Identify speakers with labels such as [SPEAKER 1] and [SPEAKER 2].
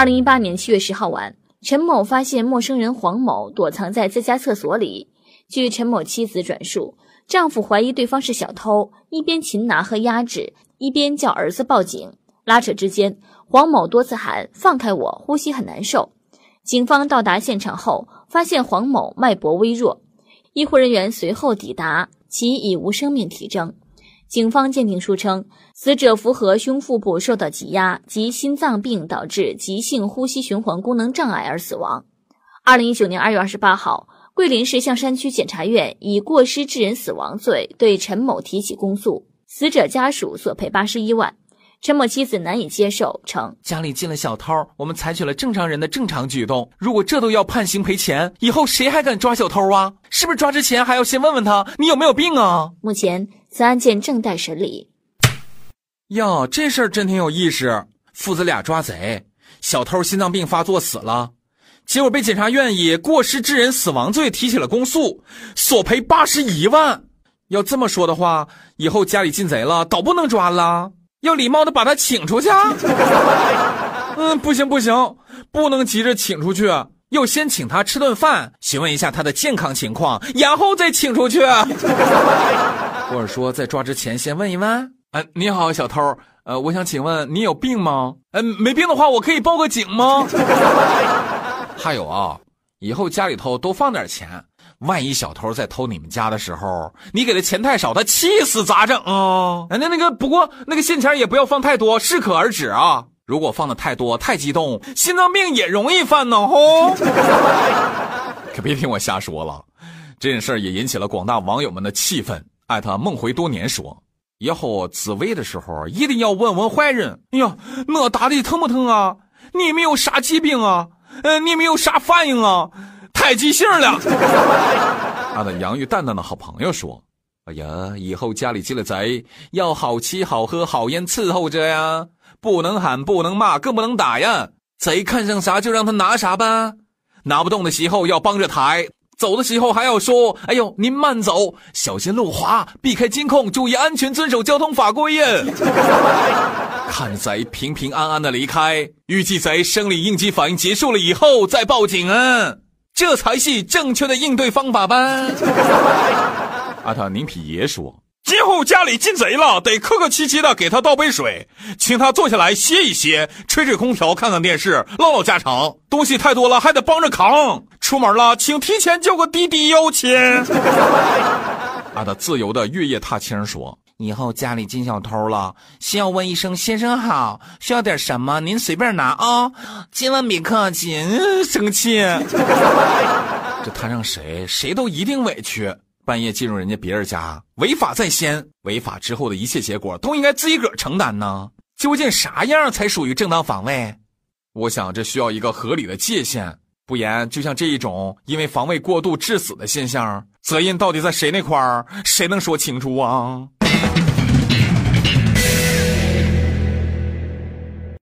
[SPEAKER 1] 二零一八年七月十号晚，陈某发现陌生人黄某躲藏在自家厕所里。据陈某妻子转述，丈夫怀疑对方是小偷，一边擒拿和压制，一边叫儿子报警。拉扯之间，黄某多次喊“放开我，呼吸很难受”。警方到达现场后，发现黄某脉搏微弱，医护人员随后抵达，其已无生命体征。警方鉴定书称，死者符合胸腹部受到挤压及心脏病导致急性呼吸循环功能障碍而死亡。二零一九年二月二十八号，桂林市象山区检察院以过失致人死亡罪对陈某提起公诉，死者家属索赔八十一万。陈某妻子难以接受，称
[SPEAKER 2] 家里进了小偷，我们采取了正常人的正常举动。如果这都要判刑赔钱，以后谁还敢抓小偷啊？是不是抓之前还要先问问他你有没有病啊？
[SPEAKER 1] 目前。此案件正待审理。
[SPEAKER 2] 哟，这事儿真挺有意思。父子俩抓贼，小偷心脏病发作死了，结果被检察院以过失致人死亡罪提起了公诉，索赔八十一万。要这么说的话，以后家里进贼了，都不能抓了，要礼貌的把他请出去。嗯，不行不行，不能急着请出去，要先请他吃顿饭，询问一下他的健康情况，然后再请出去。或者说，在抓之前先问一问。呃，你好，小偷。呃，我想请问你有病吗？嗯，没病的话，我可以报个警吗？还有啊，以后家里头多放点钱，万一小偷在偷你们家的时候，你给的钱太少，他气死咋整啊？那那个，不过那个现钱也不要放太多，适可而止啊。如果放的太多，太激动，心脏病也容易犯呢。吼！可别听我瞎说了，这件事也引起了广大网友们的气愤。艾特梦回多年说，以后自慰的时候一定要问问坏人。哎呀，我打的疼不疼啊？你们有啥疾病啊？呃，你们有啥反应啊？太急性了。他的洋芋蛋蛋的好朋友说：“哎呀，以后家里进了贼，要好吃好喝好烟伺候着呀，不能喊，不能骂，更不能打呀。贼看上啥就让他拿啥吧，拿不动的时候要帮着抬。”走的时候还要说：“哎呦，您慢走，小心路滑，避开监控，注意安全，遵守交通法规呀。”看贼平平安安的离开，预计贼生理应激反应结束了以后再报警啊，这才是正确的应对方法吧。阿特宁皮爷说。今后家里进贼了，得客客气气的给他倒杯水，请他坐下来歇一歇，吹吹空调，看看电视，唠唠家常。东西太多了，还得帮着扛。出门了，请提前叫个滴滴哟，亲。阿的自由的月夜踏青说：“以后家里进小偷了，先要问一声先生好，需要点什么您随便拿啊，千万别客气，生气。这摊上谁，谁都一定委屈。”半夜进入人家别人家，违法在先，违法之后的一切结果都应该自己个儿承担呢。究竟啥样才属于正当防卫？我想这需要一个合理的界限，不然就像这一种因为防卫过度致死的现象，责任到底在谁那块儿？谁能说清楚啊？